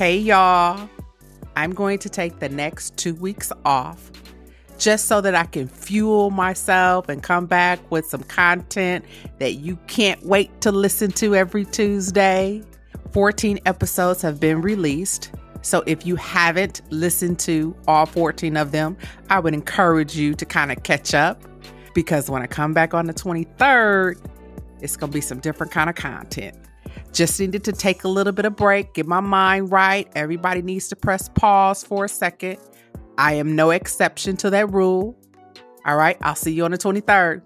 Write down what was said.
Hey, y'all. I'm going to take the next two weeks off just so that I can fuel myself and come back with some content that you can't wait to listen to every Tuesday. 14 episodes have been released. So if you haven't listened to all 14 of them, I would encourage you to kind of catch up because when I come back on the 23rd, it's going to be some different kind of content. Just needed to take a little bit of break, get my mind right. Everybody needs to press pause for a second I am no exception to that rule. All right, I'll see you on the 23rd.